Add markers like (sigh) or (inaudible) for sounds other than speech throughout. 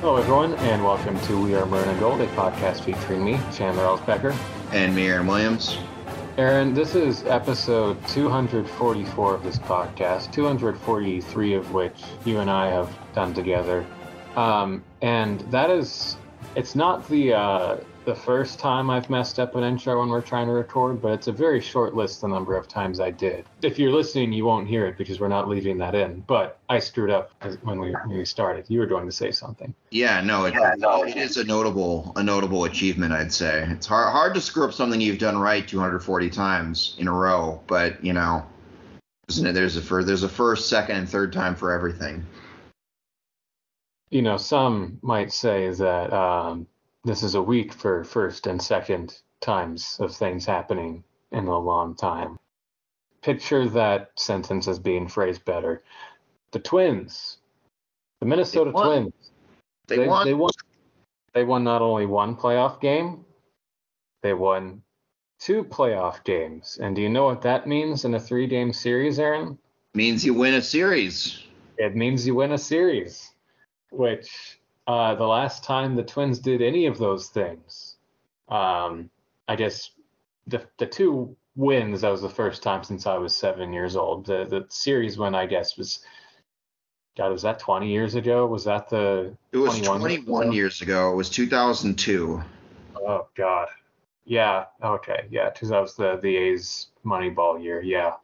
Hello, everyone, and welcome to We Are Maroon and Gold, a podcast featuring me, Chandler Elsbecker. And me, Aaron Williams. Aaron, this is episode 244 of this podcast, 243 of which you and I have done together. Um, and that is, it's not the uh, the first time I've messed up an intro when we're trying to record, but it's a very short list the number of times I did. If you're listening, you won't hear it because we're not leaving that in. But I screwed up when we, when we started. You were going to say something. Yeah, no, it, yeah, no, it is a notable a notable achievement. I'd say it's hard hard to screw up something you've done right 240 times in a row, but you know, there's a for there's a first, second, and third time for everything. You know, some might say that. Um, this is a week for first and second times of things happening in a long time. Picture that sentence as being phrased better. The Twins, the Minnesota they Twins, they, they, won. They won. They won not only one playoff game, they won two playoff games. And do you know what that means in a three-game series, Aaron? Means you win a series. It means you win a series, which uh, the last time the Twins did any of those things. Um, I guess the the two wins that was the first time since I was seven years old. The the series win I guess was God was that 20 years ago? Was that the It was 21 years ago. It was 2002. Oh God. Yeah. Okay. Yeah. Because that was the the A's Moneyball year. Yeah.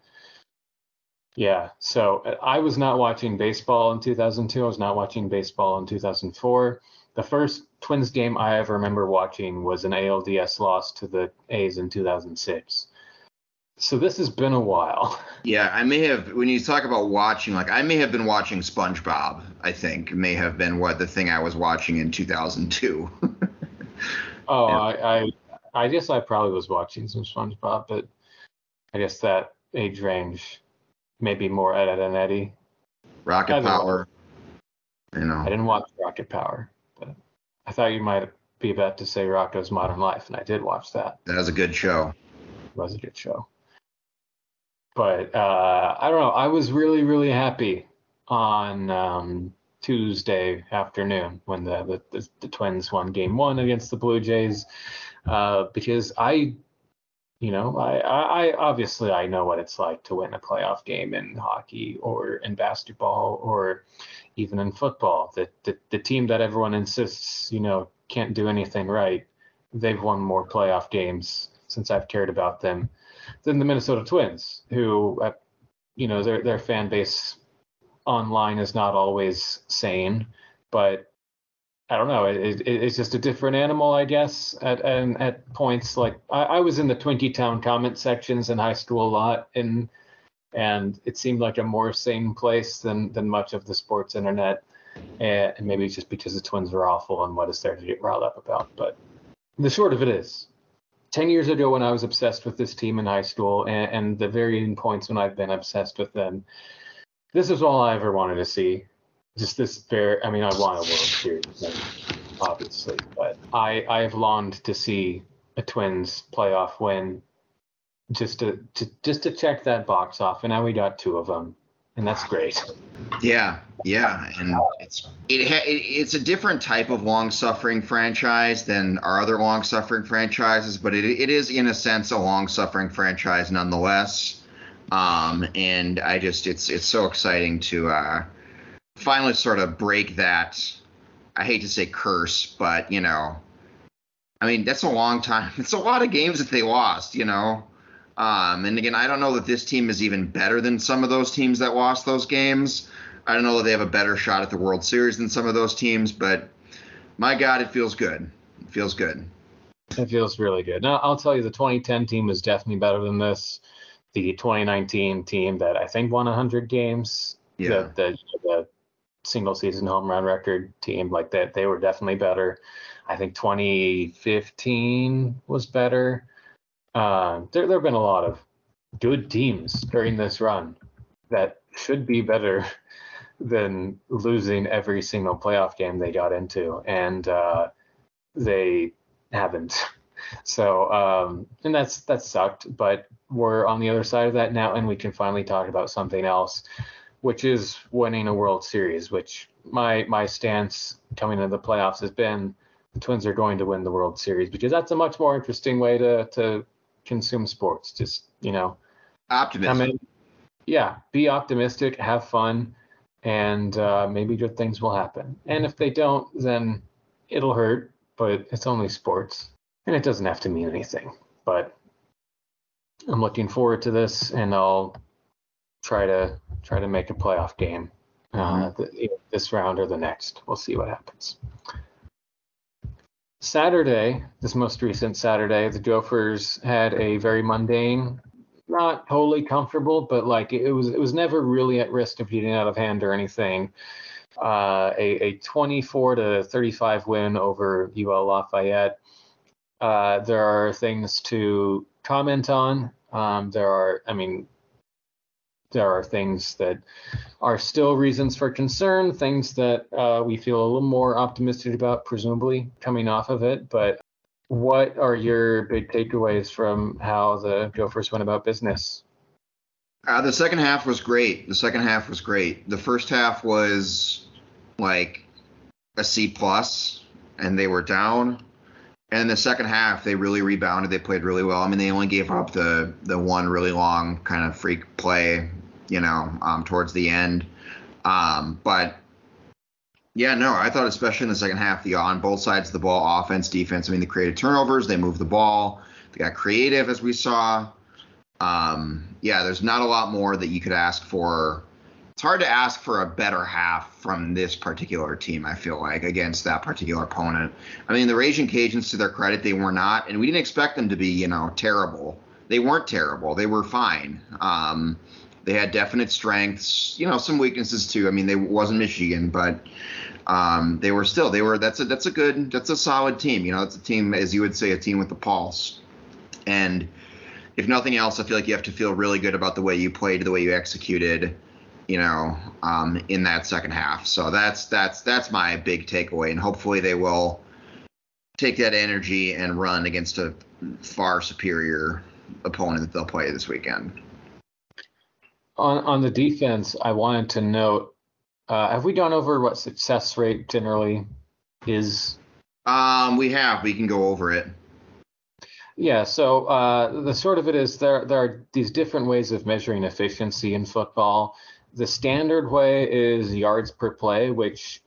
Yeah. So uh, I was not watching baseball in 2002. I was not watching baseball in 2004. The first Twins game I ever remember watching was an ALDS loss to the A's in 2006. So this has been a while. (laughs) Yeah, I may have. When you talk about watching, like I may have been watching SpongeBob. I think may have been what the thing I was watching in 2002. (laughs) oh, yeah. I, I, I guess I probably was watching some SpongeBob, but I guess that age range maybe more Ed, and Eddie. Rocket Power. You know. I didn't watch Rocket Power, but I thought you might be about to say Rocko's Modern Life, and I did watch that. That was a good show. It was a good show. But uh, I don't know. I was really, really happy on um, Tuesday afternoon when the, the, the, the Twins won Game One against the Blue Jays uh, because I you know, I, I obviously I know what it's like to win a playoff game in hockey or in basketball or even in football. The, the the team that everyone insists, you know, can't do anything right, they've won more playoff games since I've cared about them than the Minnesota Twins, who, uh, you know, their their fan base online is not always sane, but I don't know. It, it, it's just a different animal, I guess. At and at points like I, I, was in the Twinkie Town comment sections in high school a lot, and and it seemed like a more sane place than than much of the sports internet. And, maybe it's just because the Twins are awful and what is there to get riled up about. But the short of it is, ten years ago when I was obsessed with this team in high school, and, and the varying points when I've been obsessed with them, this is all I ever wanted to see just this very i mean i want a world series obviously but i i have longed to see a twins playoff win just to, to just to check that box off and now we got two of them and that's great. Yeah yeah and it's it, ha, it it's a different type of long suffering franchise than our other long suffering franchises but it, it is in a sense a long suffering franchise nonetheless. Um and i just it's it's so exciting to uh finally sort of break that. I hate to say curse, but you know, I mean that's a long time. (laughs) It's a lot of games that they lost, you know. Um, and again, I don't know that this team is even better than some of those teams that lost those games. I don't know that they have a better shot at the World Series than some of those teams, but my God, it feels good. It feels good. It feels really good. Now, I'll tell you, the 2010 team was definitely better than this. The 2019 team that I think won 100 games, yeah. the, the, the single season home run record team like that. They were definitely better. I think 2015 was better. Uh, there, there have been a lot of good teams during this run that should be better (laughs) than losing every single playoff game they got into, and uh, they haven't. (laughs) So, um, and that's that sucked, but we're on the other side of that now, and we can finally talk about something else which is winning a World Series. Which my my stance coming into the playoffs has been the Twins are going to win the World Series because that's a much more interesting way to to consume sports. Just you know, optimism. I mean, yeah, be optimistic, have fun, and uh, maybe good things will happen. And if they don't, then it'll hurt. But it's only sports, and it doesn't have to mean anything. But I'm looking forward to this, and I'll try to try to make a playoff game uh, mm-hmm. this round or the next. We'll see what happens. Saturday, this most recent Saturday, the Gophers had a very mundane, not totally comfortable, but like it was it was never really at risk of getting out of hand or anything. Uh, a, a 24 to 35 win over UL Lafayette. Uh, there are things to comment on. Um, there are, I mean, there are things that are still reasons for concern, things that uh, we feel a little more optimistic about, presumably coming off of it. But what are your big takeaways from how the Gophers went about business? Uh, the second half was great. The second half was great. The first half was like a C plus, and they were down. And the second half, they really rebounded. They played really well. I mean, they only gave up the the one really long kind of freak play, you know, um, towards the end. Um, but yeah, no, I thought especially in the second half, the on both sides of the ball, offense, defense. I mean, they created turnovers, they moved the ball, they got creative as we saw. Um, yeah, there's not a lot more that you could ask for it's hard to ask for a better half from this particular team, I feel like, against that particular opponent. I mean, the Raging Cajuns, to their credit, they were not, and we didn't expect them to be, you know, terrible. They weren't terrible. They were fine. Um, they had definite strengths, you know, some weaknesses too. I mean, they wasn't Michigan, but um, they were still they were that's a that's a good that's a solid team. You know, it's a team as you would say a team with the pulse. And if nothing else, I feel like you have to feel really good about the way you played, the way you executed you know, um, in that second half. So that's that's that's my big takeaway, and hopefully they will take that energy and run against a far superior opponent that they'll play this weekend. On on the defense, I wanted to note: uh, have we gone over what success rate generally is? Um, we have. We can go over it. Yeah, so uh, the sort of it is there. There are these different ways of measuring efficiency in football the standard way is yards per play, which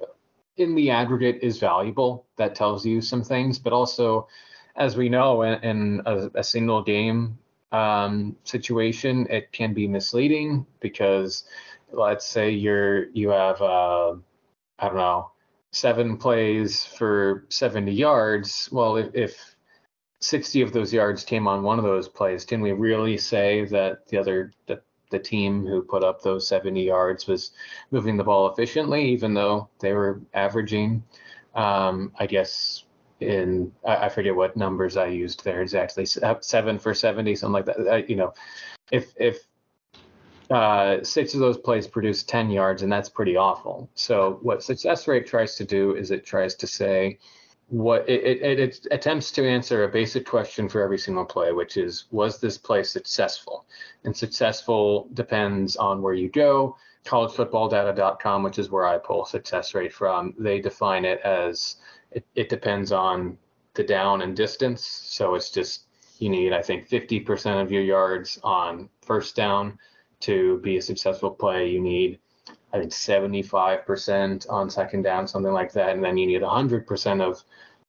in the aggregate is valuable. That tells you some things, but also, as we know, in, in a, a, single game um, situation, it can be misleading because, let's say you're you have uh, I don't know seven plays for 70 yards. Well, if, if 60 of those yards came on one of those plays, can we really say that the other that the team who put up those 70 yards was moving the ball efficiently, even though they were averaging, um, I guess, in I, I, forget what numbers I used there exactly, seven for 70, something like that. I, you know, if if uh, six of those plays produce 10 yards, and that's pretty awful. So what success rate tries to do is it tries to say, what it, it, it, attempts to answer a basic question for every single play, which is was this play successful? And successful depends on where you go. Collegefootballdata.com, which is where I pull success rate from, they define it as it, it depends on the down and distance. So it's just you need, I think, 50% of your yards on first down to be a successful play. You need I think 75% on second down, something like that. And then you need 100% of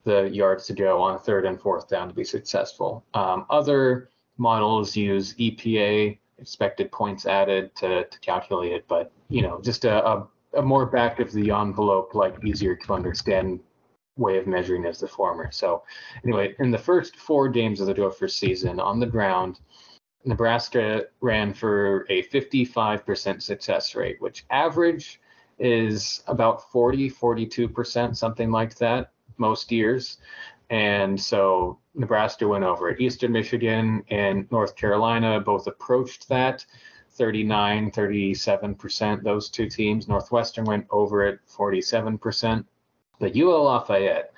the yards to go on third and fourth down to be successful. Um, other models use EPA, expected points added, to, to calculate it, but you know, just a, a, a more back of the envelope, like easier to understand way of measuring as the former. So anyway, in the first four games of the Gophers season on the ground, Nebraska ran for a 55% success rate, which average is about 40, 42%, something like that, most years. And so Nebraska went over. Eastern Michigan and North Carolina both approached that 39, 37%. Those two teams. Northwestern went over it 47%. But UL Lafayette,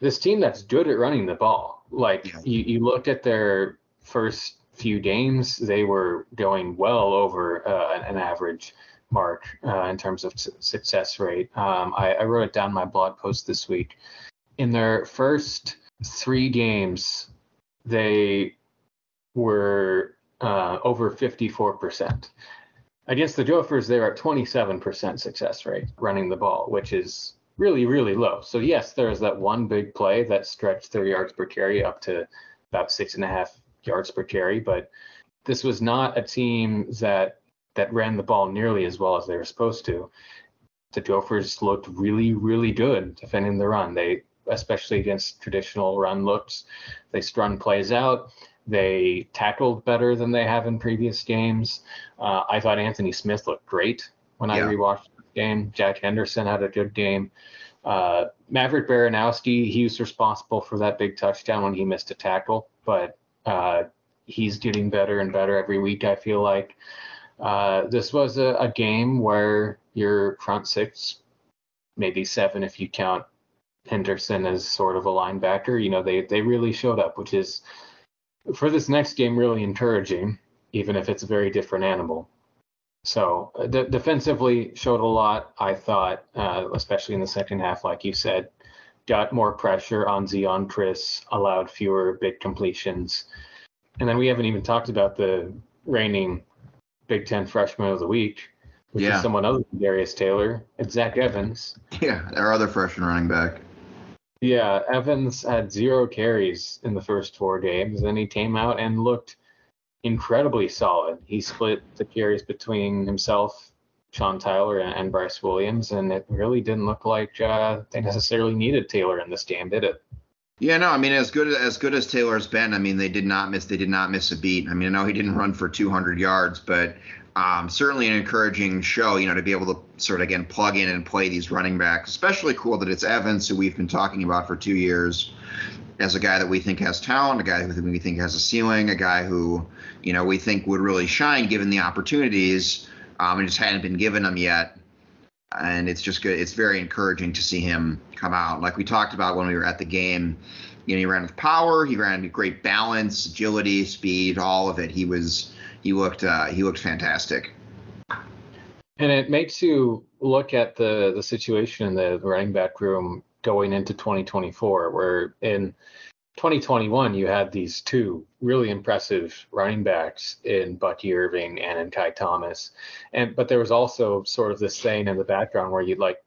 this team that's good at running the ball, like you, you look at their first few games, they were going well over uh, an average mark uh, in terms of su- success rate. Um, I, I, wrote it down in my blog post this week. In their first three games, they were uh, over 54%. Against the Gophers, they're at 27% success rate running the ball, which is really, really low. So, yes, there is that one big play that stretched their yards per carry up to about six and a half yards per carry, but this was not a team that that ran the ball nearly as well as they were supposed to. The Gophers looked really, really good defending the run. They, especially against traditional run looks, they strung plays out. They tackled better than they have in previous games. Uh, I thought Anthony Smith looked great when yeah. I rewatched game. Jack Henderson had a good game. Uh, Maverick Baranowski, he was responsible for that big touchdown when he missed a tackle, but uh, he's getting better and better every week. I feel like uh, this was a, a, game where your front six, maybe seven if you count Henderson as sort of a linebacker, you know, they they really showed up, which is for this next game really encouraging, even if it's a very different animal. So uh, de- defensively showed a lot. I thought, uh, especially in the second half, like you said, got more pressure on Zeon Chriss, allowed fewer big completions. And then we haven't even talked about the reigning Big Ten Freshman of the Week, which yeah. is someone other than Darius Taylor. It's Zach Evans. Yeah, our other freshman running back. Yeah, Evans had zero carries in the first four games, and he came out and looked incredibly solid. He split the carries between himself, Sean Tyler, and, and Bryce Williams, and it really didn't look like uh, they necessarily needed Taylor in this game, did it? Yeah, no, I mean as good as good as Taylor's been, I mean they did not miss they did not miss a beat. I mean I know he didn't run for 200 yards, but um, certainly an encouraging show, you know, to be able to sort of again plug in and play these running backs. Especially cool that it's Evans, who we've been talking about for two years, as a guy that we think has talent, a guy who we think has a ceiling, a guy who, you know, we think would really shine given the opportunities, um, and just hadn't been given them yet and it's just good. It's very encouraging to see him come out. Like we talked about when we were at the game, you know, he ran with power, he ran with great balance, agility, speed, all of it. He was he looked uh, he looked fantastic. And it makes you look at the the situation in the running back room going into 2024, where in 2021, you had these two really impressive running backs in Bucky Irving and in Ky Thomas, and but there was also sort of this saying in the background where you'd like,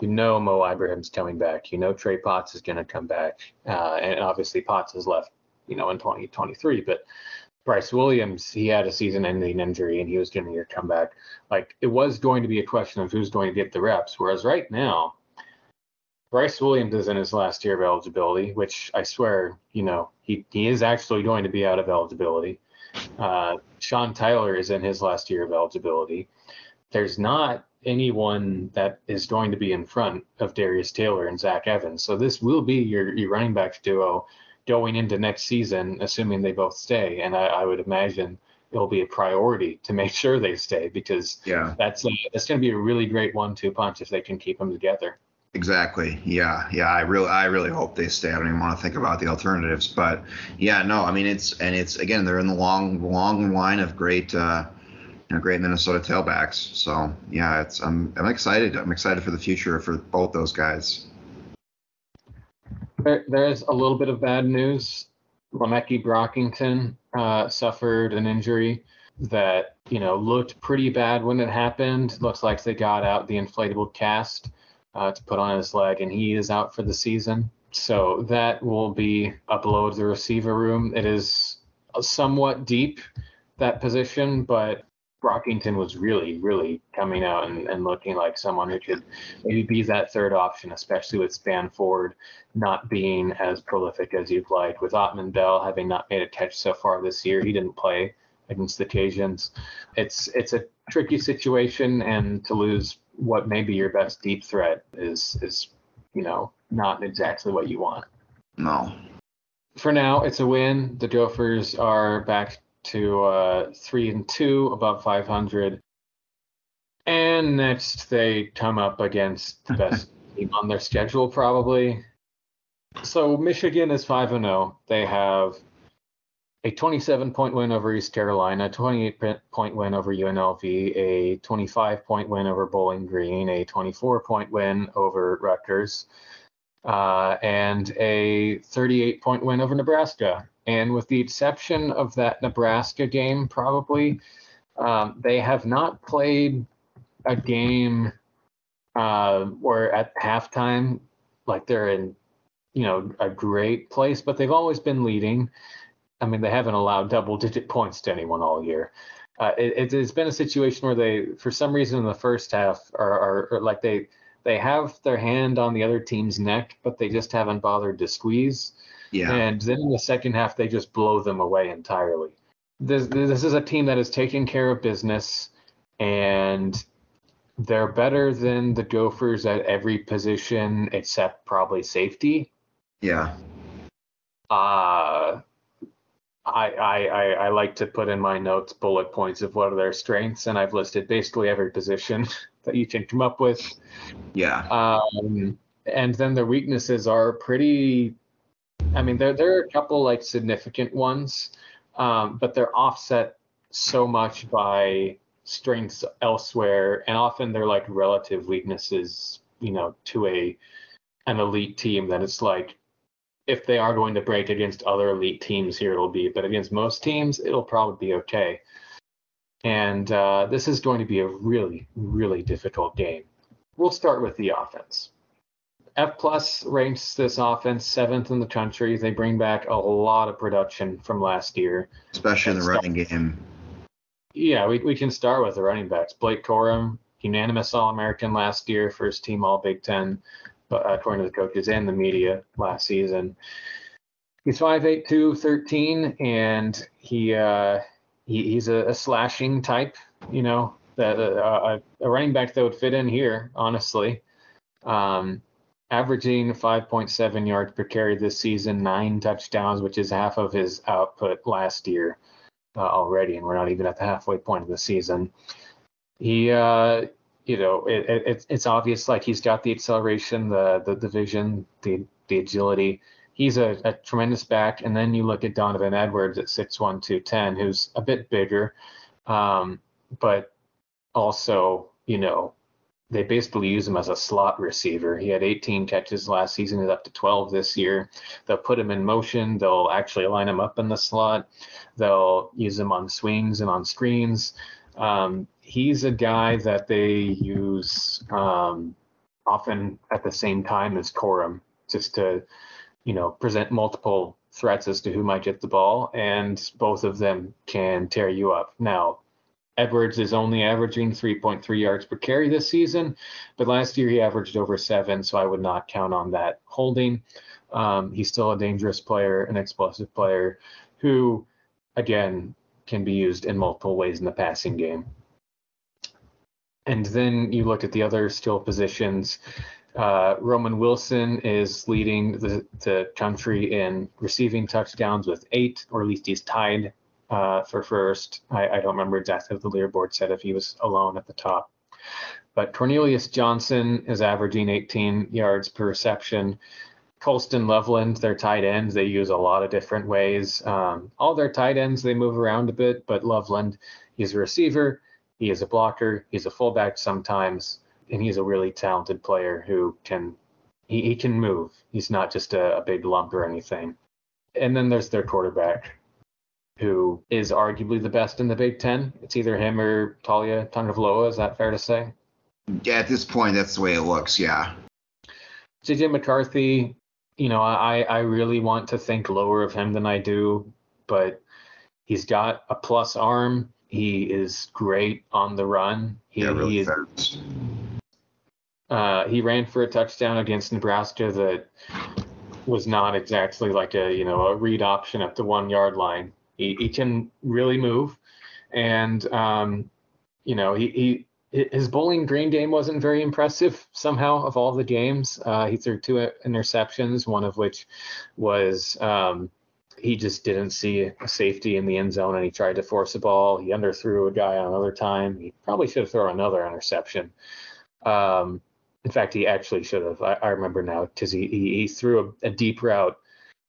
you know, Mo Ibrahim's coming back, you know, Trey Potts is going to come back, uh, and obviously Potts has left, you know, in 2023, but Bryce Williams, he had a season-ending injury and he was getting a comeback. Like it was going to be a question of who's going to get the reps, whereas right now Bryce Williams is in his last year of eligibility, which I swear, you know, he, he is actually going to be out of eligibility. Uh, Sean Tyler is in his last year of eligibility. There's not anyone that is going to be in front of Darius Taylor and Zach Evans. So this will be your, your running backs duo going into next season, assuming they both stay. And I, I would imagine it'll be a priority to make sure they stay because yeah. that's a, that's going to be a really great one-two punch if they can keep them together. Exactly. Yeah. Yeah. I really, I really hope they stay. I don't even want to think about the alternatives, but yeah, no. I mean, it's and it's again, they're in the long, long line of great, uh, you know, great Minnesota tailbacks. So yeah, it's I'm, I'm excited. I'm excited for the future for both those guys. There, there's a little bit of bad news. Le'Meke Brockington uh, suffered an injury that you know looked pretty bad when it happened. Looks like they got out the inflatable cast uh, to put on his leg, and he is out for the season. So that will be a blow to the receiver room. It is somewhat deep, that position, but Brockington was really, really coming out and, and looking like someone who could maybe be that third option, especially with Spanford not being as prolific as you'd like. With Autman-Bell having not made a catch so far this year, he didn't play against the Cajuns. It's it's a tricky situation, and to lose what may be your best deep threat is is you know not exactly what you want. No. For now, it's a win. The Gophers are back to uh, three and two, above 500. And next, they come up against the best (laughs) team on their schedule, probably. So Michigan is five and zero. They have a 27 point win over East Carolina, 28 point win over UNLV, a 25 point win over Bowling Green, a 24 point win over Rutgers, uh, and a 38 point win over Nebraska. And with the exception of that Nebraska game, probably, um, they have not played a game uh, where at halftime, like they're in, you know, a great place, but they've always been leading. I mean, they haven't allowed double-digit points to anyone all year. Uh, it, has been a situation where they, for some reason, in the first half, are, are, are, like they they have their hand on the other team's neck, but they just haven't bothered to squeeze. Yeah. And then in the second half, they just blow them away entirely. This this is a team that is taking care of business, and they're better than the Gophers at every position except probably safety. Yeah. Uh I, I, I, like to put in my notes bullet points of what are their strengths, and I've listed basically every position (laughs) that you can come up with. Yeah. Um, and then the weaknesses are pretty. I mean, there there are a couple like significant ones, um, but they're offset so much by strengths elsewhere, and often they're like relative weaknesses, you know, to a an elite team that it's like if they are going to break against other elite teams here, it'll be, but against most teams, it'll probably be okay. And uh, this is going to be a really, really difficult game. We'll start with the offense. F plus ranks this offense seventh in the country. They bring back a lot of production from last year, especially in the running game. Yeah, we, we can start with the running backs. Blake Corum, unanimous All American last year, first team All Big Ten, according to the coaches and the media last season. He's 5'8", 213, and he, uh, he he's a, a, slashing type, you know, that uh, a running back that would fit in here, honestly. Um, averaging 5.7 yards per carry this season, nine touchdowns, which is half of his output last year uh, already, and we're not even at the halfway point of the season. He, uh, you know, it, it, it's obvious like he's got the acceleration, the the, the vision, the the agility. He's a, a tremendous back, and then you look at Donovan Edwards at 6'1", 210, who's a bit bigger, um, but also, you know, they basically use him as a slot receiver. He had 18 catches last season, he's up to 12 this year. They'll put him in motion. They'll actually line him up in the slot. They'll use him on swings and on screens. Um, he's a guy that they use um, often at the same time as Corum, just to, you know, present multiple threats as to who might get the ball, and both of them can tear you up. Now, Edwards is only averaging 3.3 yards per carry this season, but last year he averaged over seven, so I would not count on that holding. Um, he's still a dangerous player, an explosive player who, again, can be used in multiple ways in the passing game. And then you look at the other skill positions. Uh, Roman Wilson is leading the, the country in receiving touchdowns with eight, or at least he's tied uh, for first. I, I, don't remember exactly what the leaderboard said if he was alone at the top. But Cornelius Johnson is averaging 18 yards per reception. Colston Loveland, their tight ends, they use a lot of different ways. Um, all their tight ends, they move around a bit, but Loveland, he's a receiver, he is a blocker, he's a fullback sometimes, and he's a really talented player who can he, he can move. He's not just a, a big lump or anything. And then there's their quarterback, who is arguably the best in the Big Ten. It's either him or Taulia Tagovailoa. Is that fair to say? Yeah, at this point, that's the way it looks. Yeah. JJ McCarthy, you know, I I really want to think lower of him than I do, but he's got a plus arm. He is great on the run. He, yeah, really he is, uh, he ran for a touchdown against Nebraska that was not exactly like a you know a read option at the one yard line. He, he can really move, and um, you know he, he his Bowling Green game wasn't very impressive somehow of all the games. Uh, he threw two interceptions, one of which was um, he just didn't see a safety in the end zone and he tried to force a ball. He underthrew a guy another time. He probably should have thrown another interception. Um, in fact, he actually should have. I, I remember now because he, he, he, threw a, a, deep route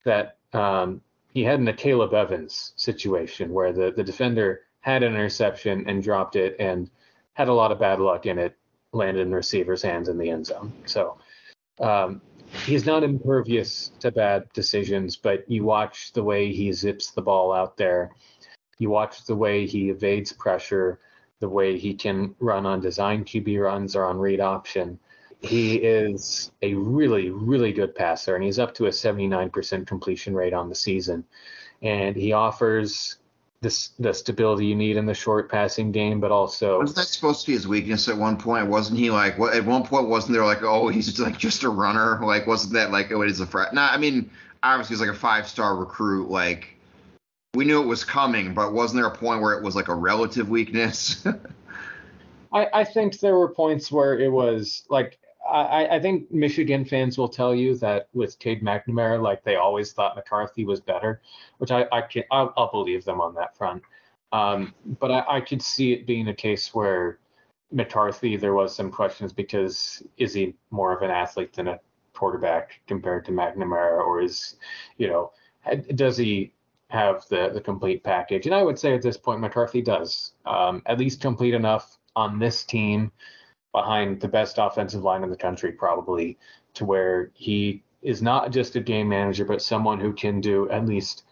that um, he had in a Caleb Evans situation where the, the defender had an interception and dropped it and had a lot of bad luck in it, landed in receiver's hands in the end zone. So um, he's not impervious to bad decisions, but you watch the way he zips the ball out there. You watch the way he evades pressure, the way he can run on design QB runs or on read option. He is a really, really good passer, and he's up to a 79% completion rate on the season. And he offers this the stability you need in the short passing game, but also wasn't that supposed to be his weakness at one point? Wasn't he like what at one point wasn't there like oh he's like just a runner? Like wasn't that like oh it is a frat? Nah, I mean obviously he's like a five star recruit. Like we knew it was coming, but wasn't there a point where it was like a relative weakness? (laughs) I, I think there were points where it was like I, I think Michigan fans will tell you that with Cade McNamara, like they always thought McCarthy was better, which I, I can I'll, I'll believe them on that front. Um, but I, I could see it being a case where McCarthy there was some questions because is he more of an athlete than a quarterback compared to McNamara, or is you know does he have the the complete package? And I would say at this point McCarthy does um, at least complete enough on this team behind the best offensive line in the country, probably, to where he is not just a game manager, but someone who can do at least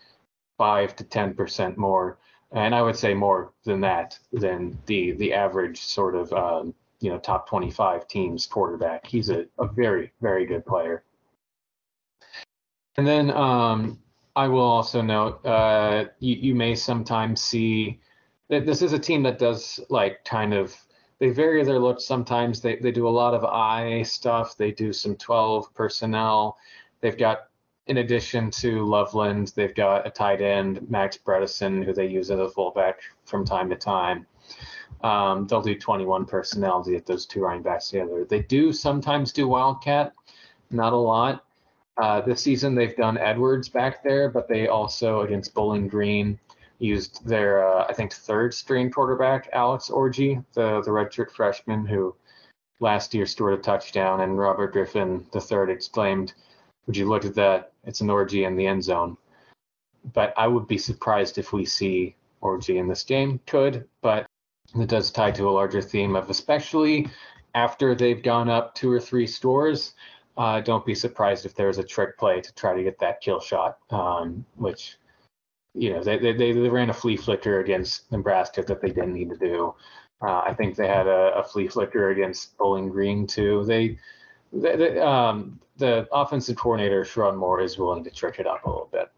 five to ten percent more, and I would say more than that than the the average sort of um, you know top 25 teams quarterback. He's a, a very very good player. And then um, I will also note uh, you, you may sometimes see that this is a team that does like kind of they vary their looks sometimes. They they do a lot of eye stuff. They do some 12 personnel. They've got in addition to Loveland, they've got a tight end, Max Bredeson, who they use as a fullback from time to time. Um, they'll do 21 personnel to get those two running backs together. They do sometimes do Wildcat, not a lot. Uh, this season they've done Edwards back there, but they also against Bowling Green used their, uh, I think, third string quarterback, Alex Orji, the, the redshirt freshman who last year scored a touchdown, and Robert Griffin III exclaimed, Would you look at that? It's an Orji in the end zone. But I would be surprised if we see Orji in this game. Could, but it does tie to a larger theme of especially after they've gone up two or three scores. Uh, don't be surprised if there's a trick play to try to get that kill shot, um, which you know, they, they, they ran a flea flicker against Nebraska that they didn't need to do. Uh, I think they had a, a, flea flicker against Bowling Green too. They, they, they um, the offensive coordinator Sherrone Moore is willing to trick it up a little bit.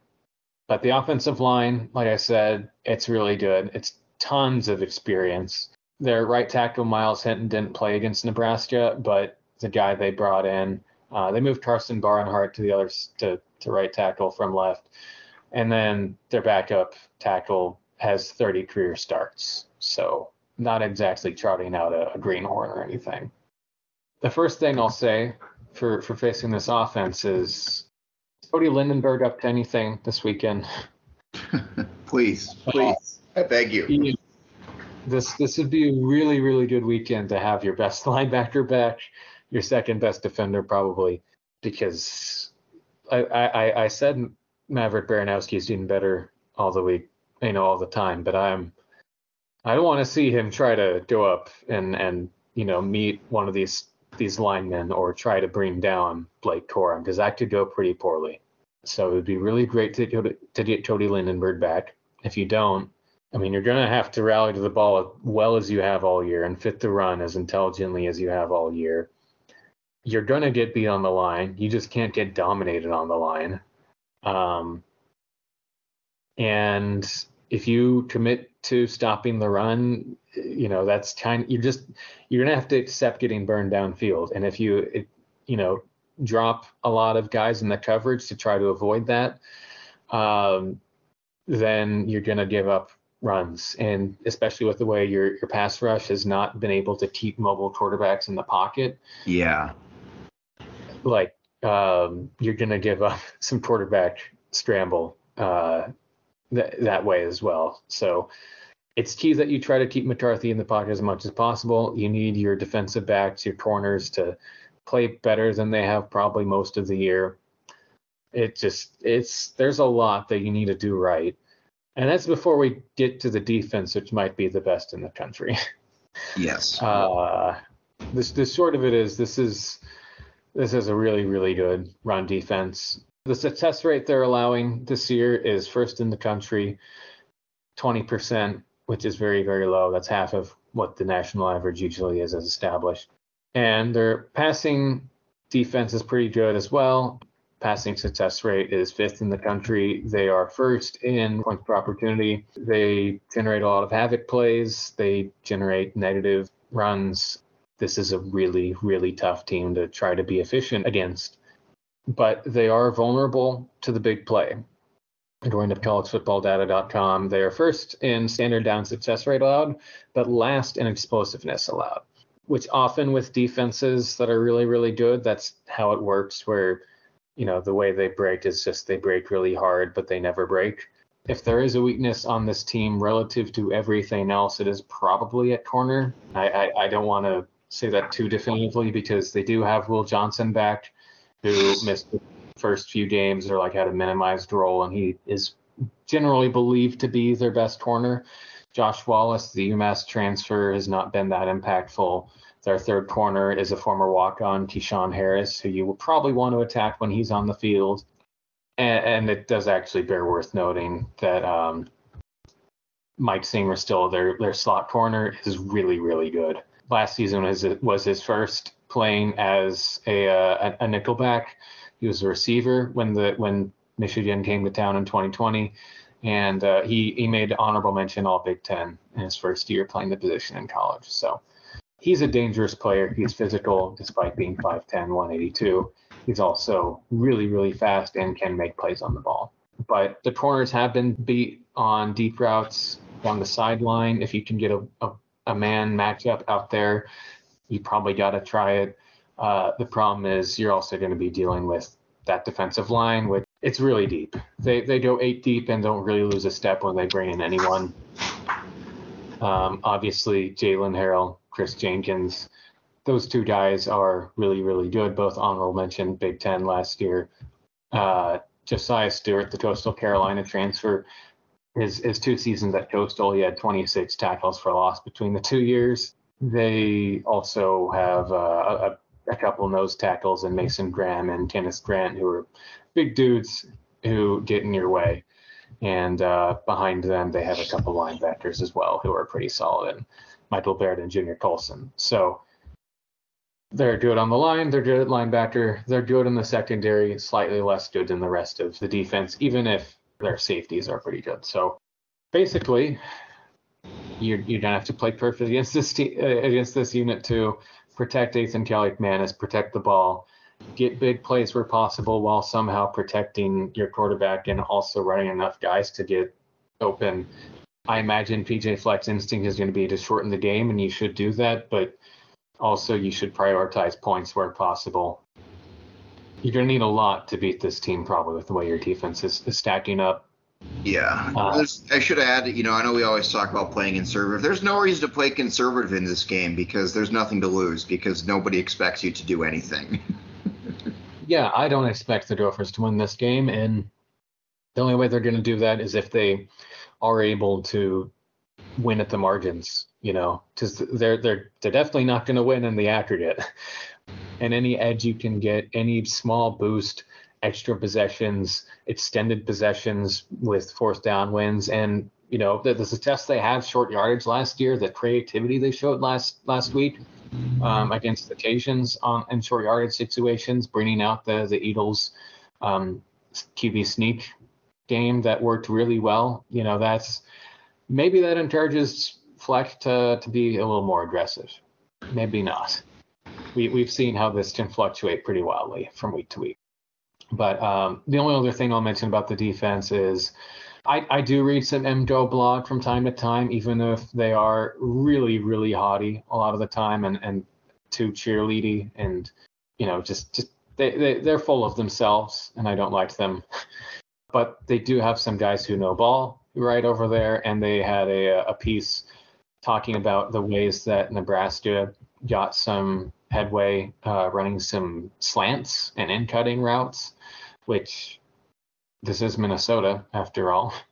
But the offensive line, like I said, it's really good. It's tons of experience. Their right tackle Myles Hinton didn't play against Nebraska, but the guy they brought in, uh, they moved Karsen Barnhart to the other to, to right tackle from left and then their backup tackle has 30 career starts. So not exactly trotting out a, a greenhorn or anything. The first thing I'll say for, for facing this offense is Cody Lindenberg up to anything this weekend? (laughs) please, please, I beg you. This this would be a really really good weekend to have your best (laughs) linebacker back, your second best defender probably, because I I, I said Maverick Baranowski is doing better all the week, you know, all the time. But I'm, I don't want to see him try to go up and and you know meet one of these these linemen or try to bring down Blake Corum because that could go pretty poorly. So it would be really great to to, to get Cody Lindenberg back. If you don't, I mean, you're going to have to rally to the ball as well as you have all year and fit the run as intelligently as you have all year. You're going to get beat on the line. You just can't get dominated on the line. Um, and if you commit to stopping the run, you know that's kind. You just you're gonna have to accept getting burned downfield. And if you it, you know drop a lot of guys in the coverage to try to avoid that, um, then you're gonna give up runs. And especially with the way your your pass rush has not been able to keep mobile quarterbacks in the pocket. Yeah. Like um, you're going to give up (laughs) some quarterback scramble uh, th- that way as well. So it's key that you try to keep McCarthy in the pocket as much as possible. You need your defensive backs, your corners to play better than they have probably most of the year. it just it's there's a lot that you need to do right. And that's before we get to the defense, which might be the best in the country. (laughs) Yes. Uh, this the short of it is this is this is a really really good run defense. The success rate they're allowing this year is first in the country, 20%, which is very very low. That's half of what the national average usually is as established. And their passing defense is pretty good as well. Passing success rate is fifth in the country. They are first in points per opportunity. They generate a lot of havoc plays. They generate negative runs. This is a really, really tough team to try to be efficient against. But they are vulnerable to the big play. According to collegefootballdata.com, they are first in standard down success rate allowed, but last in explosiveness allowed, which often with defenses that are really, really good, that's how it works, where you know, the way they break is just they break really hard, but they never break. If there is a weakness on this team relative to everything else, it is probably at corner. I, I, I don't want to say that too definitively because they do have Will Johnson back, who missed the first few games or like had a minimized role, and he is generally believed to be their best corner. Josh Wallace, the UMass transfer, has not been that impactful. Their third corner is a former walk-on, Keyshawn Harris, who you will probably want to attack when he's on the field. And, and it does actually bear worth noting that um, Mike Sainristil their their slot corner is really really good. Last season was was his first playing as a uh, a, nickelback. He was a receiver when the when Michigan came to town in 2020, and uh, he he made honorable mention All Big Ten in his first year playing the position in college. So he's a dangerous player. He's physical despite being 5'10, 182. He's also really, really fast and can make plays on the ball. But the corners have been beat on deep routes down the sideline. If you can get a, a, a man matchup out there, you probably got to try it. Uh, the problem is you're also going to be dealing with that defensive line, which it's really deep. They they go eight deep and don't really lose a step when they bring in anyone. Um, obviously, Jaylen Harrell Kris Jenkins. Those two guys are really, really good. Both honorable mention Big Ten last year. Uh, Josiah Stewart, the Coastal Carolina transfer, his his two seasons at Coastal, he had 26 tackles for loss between the two years. They also have uh, a, a couple nose tackles in Mason Graham and Kenneth Grant, who are big dudes who get in your way. And uh, behind them, they have a couple linebackers as well who are pretty solid. And Michael Barrett and Junior Colson. So they're good on the line, they're good at linebacker, they're good in the secondary, slightly less good than the rest of the defense, even if their safeties are pretty good. So basically, you're, you're gonna have to play perfect against this te- uh, against this unit to protect Athan Kaliakmanis, protect the ball, get big plays where possible while somehow protecting your quarterback and also running enough guys to get open I imagine PJ Fleck's instinct is going to be to shorten the game, and you should do that, but also you should prioritize points where possible. You're going to need a lot to beat this team, probably, with the way your defense is, is stacking up. Yeah. Uh, I should add, you know, I know we always talk about playing conservative. There's no reason to play conservative in this game because there's nothing to lose because nobody expects you to do anything. (laughs) yeah, I don't expect the Gophers to win this game, and the only way they're going to do that is if they are able to win at the margins, you know, because they're they're they're definitely not going to win in the aggregate. (laughs) and any edge you can get, any small boost, extra possessions, extended possessions with fourth down wins, and you know the, the success they had short yardage last year, the creativity they showed last last week um, against occasions on in short yardage situations, bringing out the the Eagles um, QB sneak game that worked really well, you know, that's maybe that encourages Fleck to, to be a little more aggressive. Maybe not. We, we've seen how this can fluctuate pretty wildly from week to week. But um, the only other thing I'll mention about the defense is I, I do read some MGoBlog from time to time, even if they are really, really haughty a lot of the time and, and too cheerleady and, you know, just, just they, they, they're full of themselves and I don't like them. (laughs) but they do have some guys who know ball right over there, and they had a, a piece talking about the ways that Nebraska got some headway uh, running some slants and in cutting routes, which this is Minnesota after all. (laughs)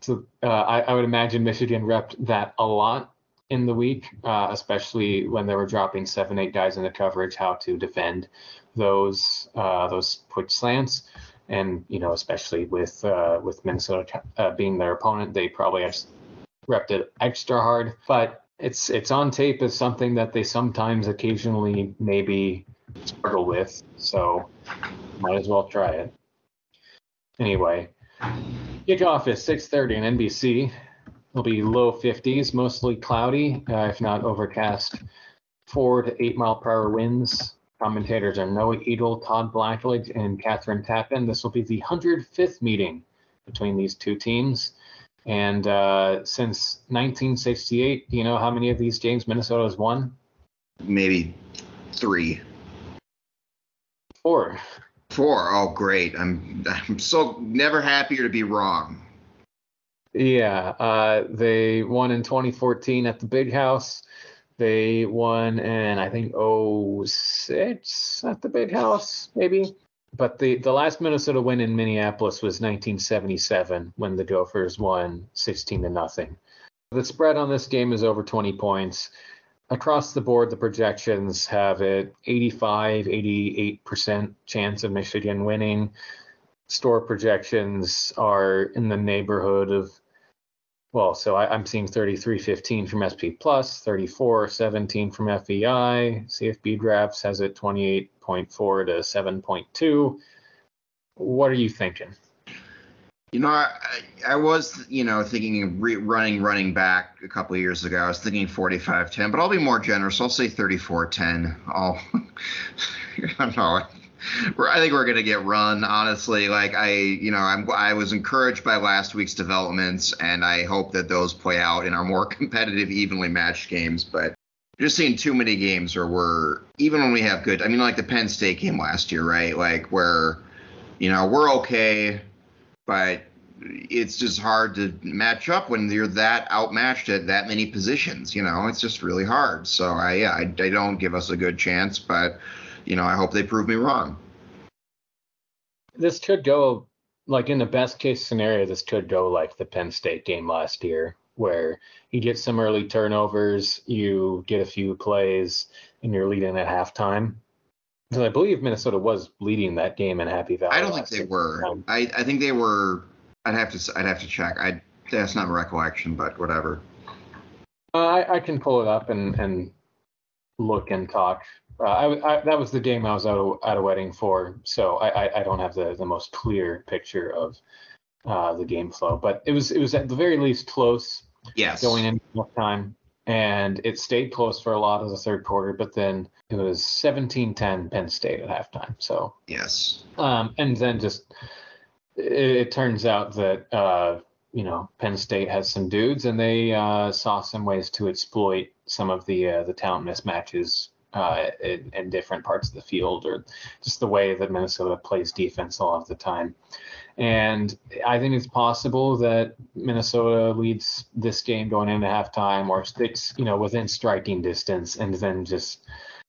So uh, I, I, would imagine Michigan repped that a lot in the week, uh, especially when they were dropping seven, eight guys in the coverage, how to defend those uh, those quick slants, and you know, especially with uh, with Minnesota uh, being their opponent, they probably repped it extra hard. But it's it's on tape as something that they sometimes, occasionally, maybe struggle with. So might as well try it. Anyway, kickoff is 6:30 on NBC. It'll be low 50s, mostly cloudy, uh, if not overcast. Four to eight mile per hour winds. Commentators are Noah Eagle, Todd Blackledge, and Kathryn Tappen. This will be the 105th meeting between these two teams. And uh, since 1968, do you know how many of these games Minnesota has won? Maybe three. Four. Four. Oh, great! I'm I'm so never happier to be wrong. Yeah, uh, they won in 2014 at the Big House. They won in I think 06 at the Big House, maybe. But the the last Minnesota win in Minneapolis was 1977 when the Gophers won 16 to nothing. The spread on this game is over 20 points across the board, the projections have it 85, 88% chance of Michigan winning. Store projections are in the neighborhood of, well, so I, am seeing 33.15 from SP Plus, 34.17 from FEI. CFB Drafts has it 28.4 to 7.2. What are you thinking? You know, I, I was, you know, thinking re- running running back a couple years ago. I was thinking 45-10, but I'll be more generous. I'll say 34-10. I'll, (laughs) I don't know. I think we're gonna get run. Honestly, like I, you know, I'm I was encouraged by last week's developments, and I hope that those play out in our more (laughs) competitive, evenly matched games. But just seeing too many games where we're even when we have good. I mean, like the Penn State game last year, right? Like where, you know, we're okay but it's just hard to match up when you're that outmatched at that many positions. You know, it's just really hard. So I, yeah, I, they don't give us a good chance, but you know, I hope they prove me wrong. This could go like in the best case scenario. This could go like the Penn State game last year, where you get some early turnovers, you get a few plays, and you're leading at halftime. Because I believe Minnesota was leading that game in Happy Valley. I don't think they were. I, I think they were. I'd have to I'd have to check. I that's not my recollection, but whatever. Uh, I, I can pull it up and and look and talk. Uh, I, I, that was the game I was at a, at a wedding for, so I, I, I don't have the, the most clear picture of uh, the game flow, but it was it was at the very least close. Yes. Going in time and it stayed close for a lot of the third quarter, but then it was 17-10 Penn State at halftime. So yes, um, and then just it, it turns out that uh, you know Penn State has some dudes, and they uh, saw some ways to exploit some of the uh, the talent mismatches uh, in, in, different parts of the field, or just the way that Minnesota plays defense a lot of the time. And I think it's possible that Minnesota leads this game going into halftime or sticks, you know, within striking distance and then just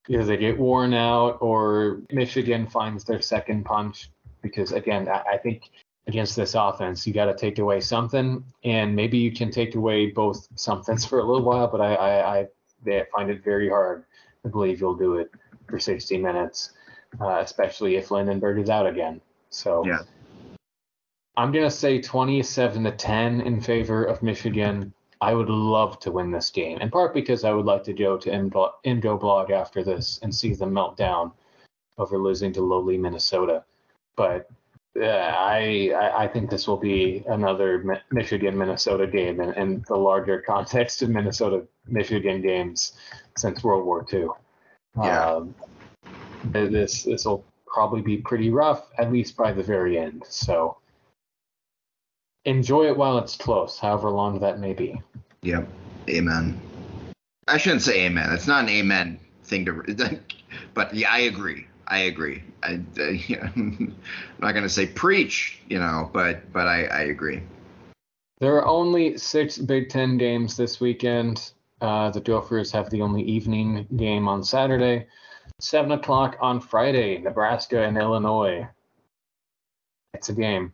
either they get worn out or Michigan finds their second punch. Because again, I think against this offense, you got to take away something, and maybe you can take away both somethings for a little while. But I, I, I find it very hard to believe you'll do it for 60 minutes, uh, especially if Lindenberg is out again. So yeah. I'm gonna say 27 to 10 in favor of Michigan. I would love to win this game, in part because I would like to go to MGoBlog after this and see them melt down over losing to lowly Minnesota. But uh, I, I think this will be another Michigan Minnesota game in, in the larger (laughs) context of Minnesota Michigan games since World War II. Yeah. Um, this this will probably be pretty rough, at least by the very end. So enjoy it while it's close, however long that may be. Yep. Amen. I shouldn't say amen. It's not an amen thing to, (laughs) but yeah, I agree. I agree. I, uh, (laughs) yeah, I'm not going to say preach, you know, but but I, I agree. There are only six Big Ten games this weekend. Uh, the Gophers have the only evening game on Saturday, seven o'clock on Friday. Nebraska and Illinois. It's a game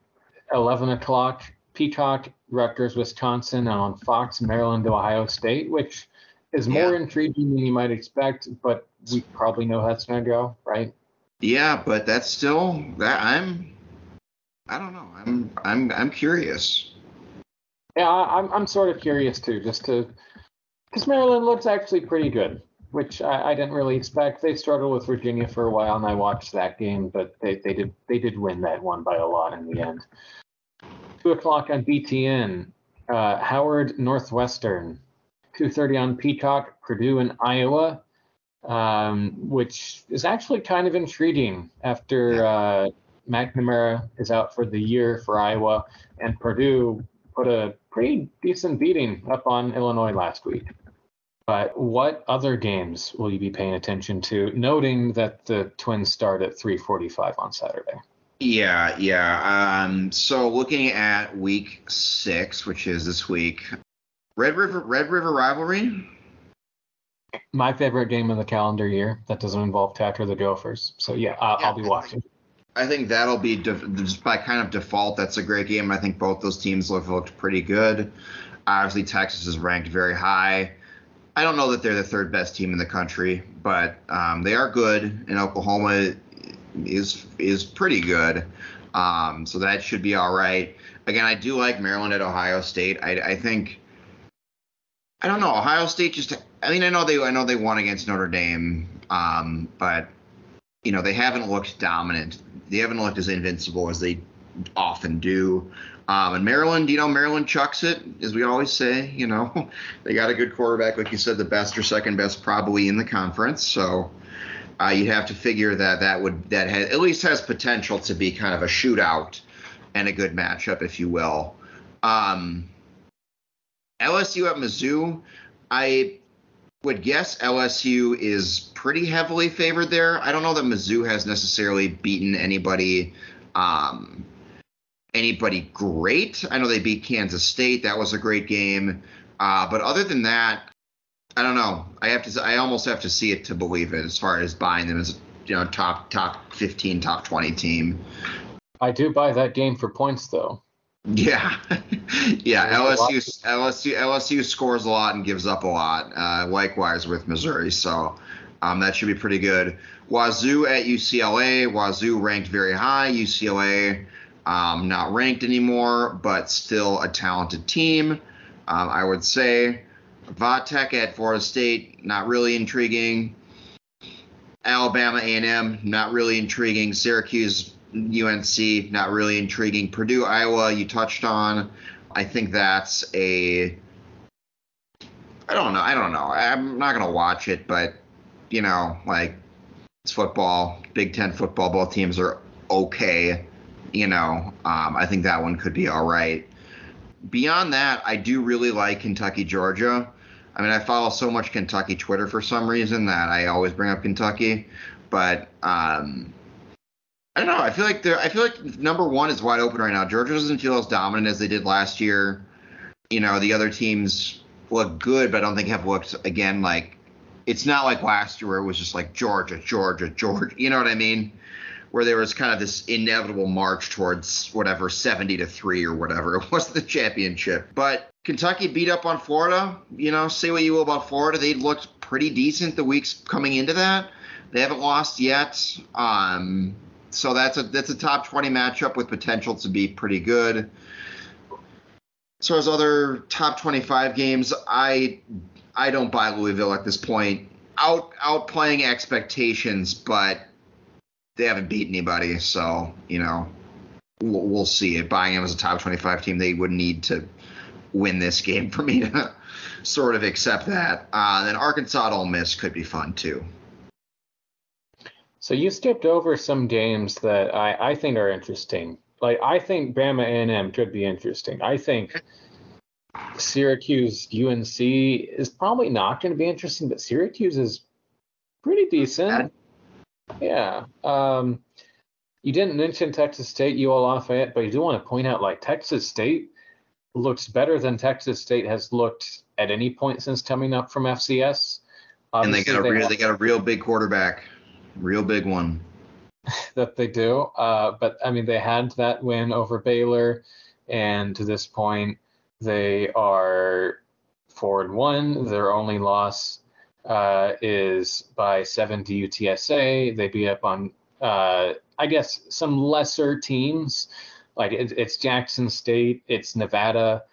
11 o'clock, Peacock, Rutgers, Wisconsin, and on Fox, Maryland, to Ohio State, which is more Yeah. intriguing than you might expect, but we probably know how that's going to go, right? Yeah, but that's still that I'm. I don't know. I'm I'm I'm curious. Yeah, I- I'm, I'm sort of curious too, just to, because Maryland looks actually pretty good, which I, I didn't really expect. They struggled with Virginia for a while, and I watched that game, but they, they did they did win that one by a lot in the end. Two o'clock on BTN, uh, Howard Northwestern, two thirty on Peacock, Purdue and Iowa, um, which is actually kind of intriguing after uh, McNamara is out for the year for Iowa, and Purdue put a pretty decent beating up on Illinois last week. But what other games will you be paying attention to, noting that the Twins start at 3:45 on Saturday? Yeah, yeah. Um, so looking at week six, which is this week, Red River Red River rivalry. My favorite game of the calendar year that doesn't involve Tech or the Gophers. So yeah, I'll, I'll be watching. I think that'll be def- just by kind of default. That's a great game. I think both those teams look looked pretty good. Obviously, Texas is ranked very high. I don't know that they're the third best team in the country, but um, they are good, and Oklahoma is is pretty good. Um, so that should be all right. Again, I do like Maryland at Ohio State. I, I think I don't know Ohio State just. I mean, I know they I know they won against Notre Dame, um, but you know they haven't looked dominant. They haven't looked as invincible as they often do. Um, and Maryland, you know, Maryland chucks it, as we always say. You know, (laughs) they got a good quarterback, like you said, the best or second best probably in the conference. So uh, you'd have to figure that that would that ha- at least has potential to be kind of a shootout and a good matchup, if you will. Um, LSU at Mizzou, I would guess LSU is pretty heavily favored there. I don't know that Mizzou has necessarily beaten anybody um, anybody great. I know they beat Kansas State. That was a great game. Uh, but other than that, I don't know. I have to. I almost have to see it to believe it. As far as buying them as you know, top top 15, top 20 team. I do buy that game for points though. Yeah, (laughs) yeah. There's a lot LSU LSU LSU scores a lot and gives up a lot. Uh, likewise with Missouri, so um, that should be pretty good. Wazoo at UCLA. Wazoo ranked very high. UCLA um, not ranked anymore, but still a talented team. Um, I would say. Va Tech at Florida State, not really intriguing. Alabama A&M, not really intriguing. Syracuse, UNC, not really intriguing. Purdue, Iowa, you touched on. I think that's a. I don't know. I don't know. I'm not gonna watch it, but you know, like it's football, Big Ten football. Both teams are okay. You know, um, I think that one could be all right. Beyond that, I do really like Kentucky, Georgia. I mean, I follow so much Kentucky Twitter for some reason that I always bring up Kentucky, but um, I don't know. I feel like they're. I feel like number one is wide open right now. Georgia doesn't feel as dominant as they did last year. You know, the other teams look good, but I don't think have looked again like. It's not like last year where it was just like Georgia, Georgia, Georgia. You know what I mean? Where there was kind of this inevitable march towards whatever 70 to three or whatever it was (laughs) the championship. But Kentucky beat up on Florida. You know, say what you will about Florida, they looked pretty decent the weeks coming into that. They haven't lost yet. Um, so that's a that's a top 20 matchup with potential to be pretty good. As far as other top 25 games, I I don't buy Louisville at this point. Out outplaying expectations, but they haven't beat anybody, so you know we'll, we'll see. It buying them as a top 25 team, they would need to win this game for me to (laughs) sort of accept that. Uh, then Arkansas Ole Miss could be fun too. So you skipped over some games that I, I think are interesting. Like I think Bama A&M could be interesting. I think Syracuse UNC is probably not going to be interesting, but Syracuse is pretty decent. Yeah. Um, you didn't mention Texas State, you UL Lafayette, but you do want to point out like Texas State looks better than Texas State has looked at any point since coming up from FCS. and they Obviously, got a real have- they got a real big quarterback, real big one. (laughs) that they do. Uh, but I mean, they had that win over Baylor, and to this point, they are four and one. Their only loss uh, is by seven to UTSA. They beat up on, uh, I guess, some lesser teams. Like it, it's Jackson State, it's Nevada,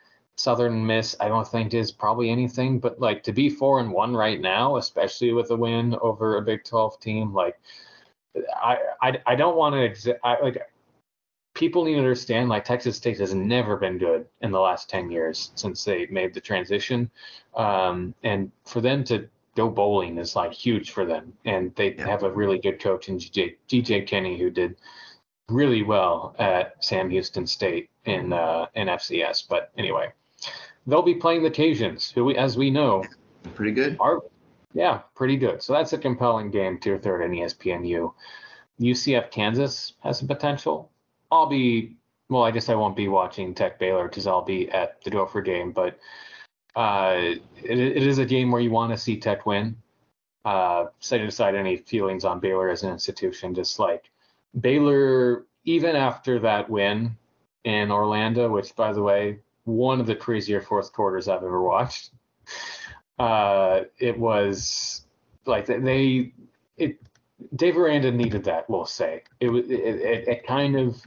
Southern Miss. I don't think is probably anything, but like to be four and one right now, especially with a win over a Big 12 team, like I I, I don't want to exa- like people need to understand like Texas State has never been good in the last 10 years since they made the transition. Um, and for them to go bowling is like huge for them. And they yeah. have a really good coach in GJ, GJ Kinne who did really well at Sam Houston State in uh, in FCS. But anyway, they'll be playing the Cajuns, who, we, as we know, pretty good. Are yeah, pretty good. So that's a compelling game, tier third in ESPNU. UCF Kansas has some potential. I'll be well. I guess I won't be watching Tech Baylor because I'll be at the Gopher game, but uh, it, it is a game where you want to see Tech win. Uh, setting aside any feelings on Baylor as an institution, just like Baylor, even after that win in Orlando, which by the way, one of the crazier fourth quarters I've ever watched. Uh, it was like they it Dave Aranda needed that. We'll say it was it, it, it kind of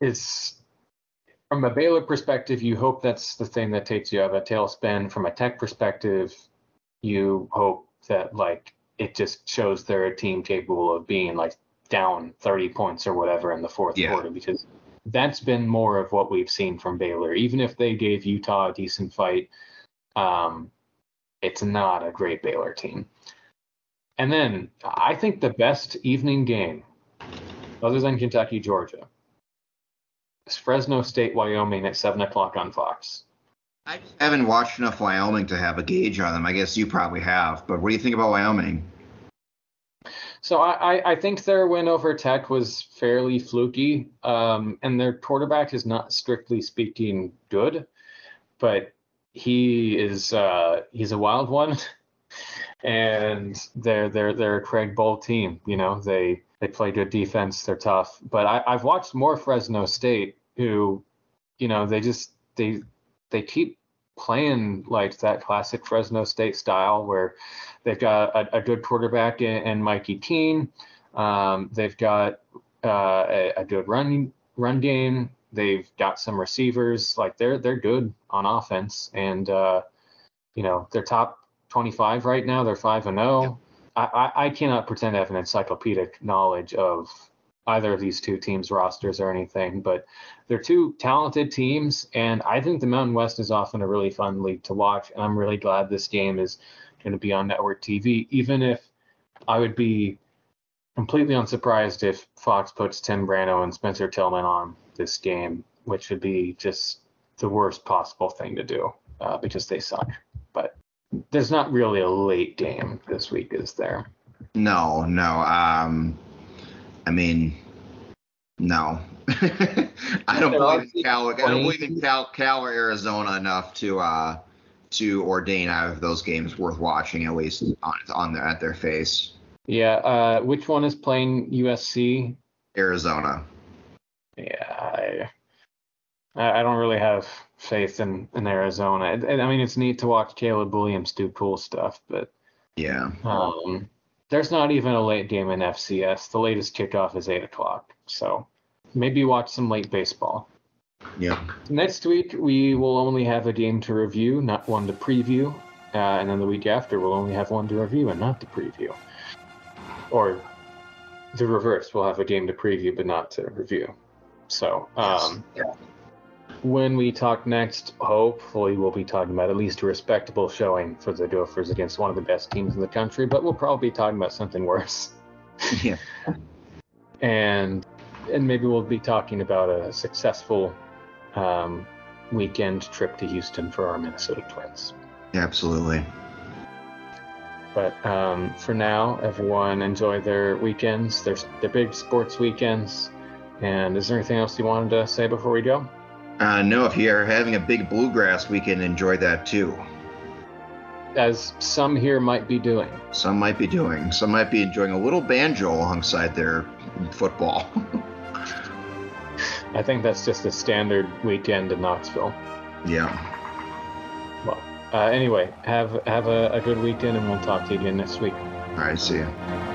is from a Baylor perspective. You hope that's the thing that takes you out of a tailspin. From a Tech perspective, you hope that like it just shows they're a team capable of being like down 30 points or whatever in the fourth yeah. quarter because that's been more of what we've seen from Baylor. Even if they gave Utah a decent fight, um, it's not a great Baylor team. And then I think the best evening game, other than Kentucky, Georgia, is Fresno State, Wyoming at 7 o'clock on Fox. I haven't watched enough Wyoming to have a gauge on them. I guess you probably have. But what do you think about Wyoming? So I, I think their win over Tech was fairly fluky, um, and their quarterback is not strictly speaking good, but he is uh, he's a wild one, (laughs) and they're they're they're a Craig Bohl team. You know they they play good defense, they're tough. But I, I've watched more Fresno State, who, you know, they just they they keep playing like that classic Fresno State style where they've got a, a good quarterback in, in Mikey Keene. Um, they've got uh, a, a, good run run game. They've got some receivers. Like they're they're good on offense, and uh, you know they're top 25 right now. They're five and zero. Oh. I, I cannot pretend to have an encyclopedic knowledge of either of these two teams' rosters or anything, but they're two talented teams, and I think the Mountain West is often a really fun league to watch. And I'm really glad this game is going to be on network TV, even if I would be completely unsurprised if Fox puts Tim Brando and Spencer Tillman on this game, which would be just the worst possible thing to do uh, because they suck. But there's not really a late game this week, is there? No, no. Um, I mean, no. (laughs) I don't believe in Cal. I don't believe in Cal, Cal or Arizona enough to uh, to ordain out of those games worth watching at least on, on their at their face. Yeah. Uh, which one is playing USC? Arizona. Yeah. I, I don't really have faith in, in Arizona. I, I mean, it's neat to watch Caleb Williams do cool stuff, but yeah. Um, there's not even a late game in FCS. The latest kickoff is eight o'clock. So maybe watch some late baseball. Yeah. Next week we will only have a game to review, not one to preview, uh, and then the week after we'll only have one to review and not to preview. Or the reverse, we'll have a game to preview but not to review. So um, yes. yeah when we talk next, hopefully we'll be talking about at least a respectable showing for the Gophers against one of the best teams in the country, but we'll probably be talking about something worse. (laughs) Yeah. and and maybe we'll be talking about a successful um, weekend trip to Houston for our Minnesota Twins. absolutely. But um, for now, everyone enjoy their weekends, their, their big sports weekends. And is there anything else you wanted to say before we go? Uh, no, if you are having a big bluegrass weekend, enjoy that too. as some here might be doing. Some might be doing. Some might be enjoying a little banjo alongside their football. (laughs) I think that's just a standard weekend in Knoxville. yeah. Well, uh, anyway, have have a, a good weekend, and we'll talk to you again next week. All right. See ya.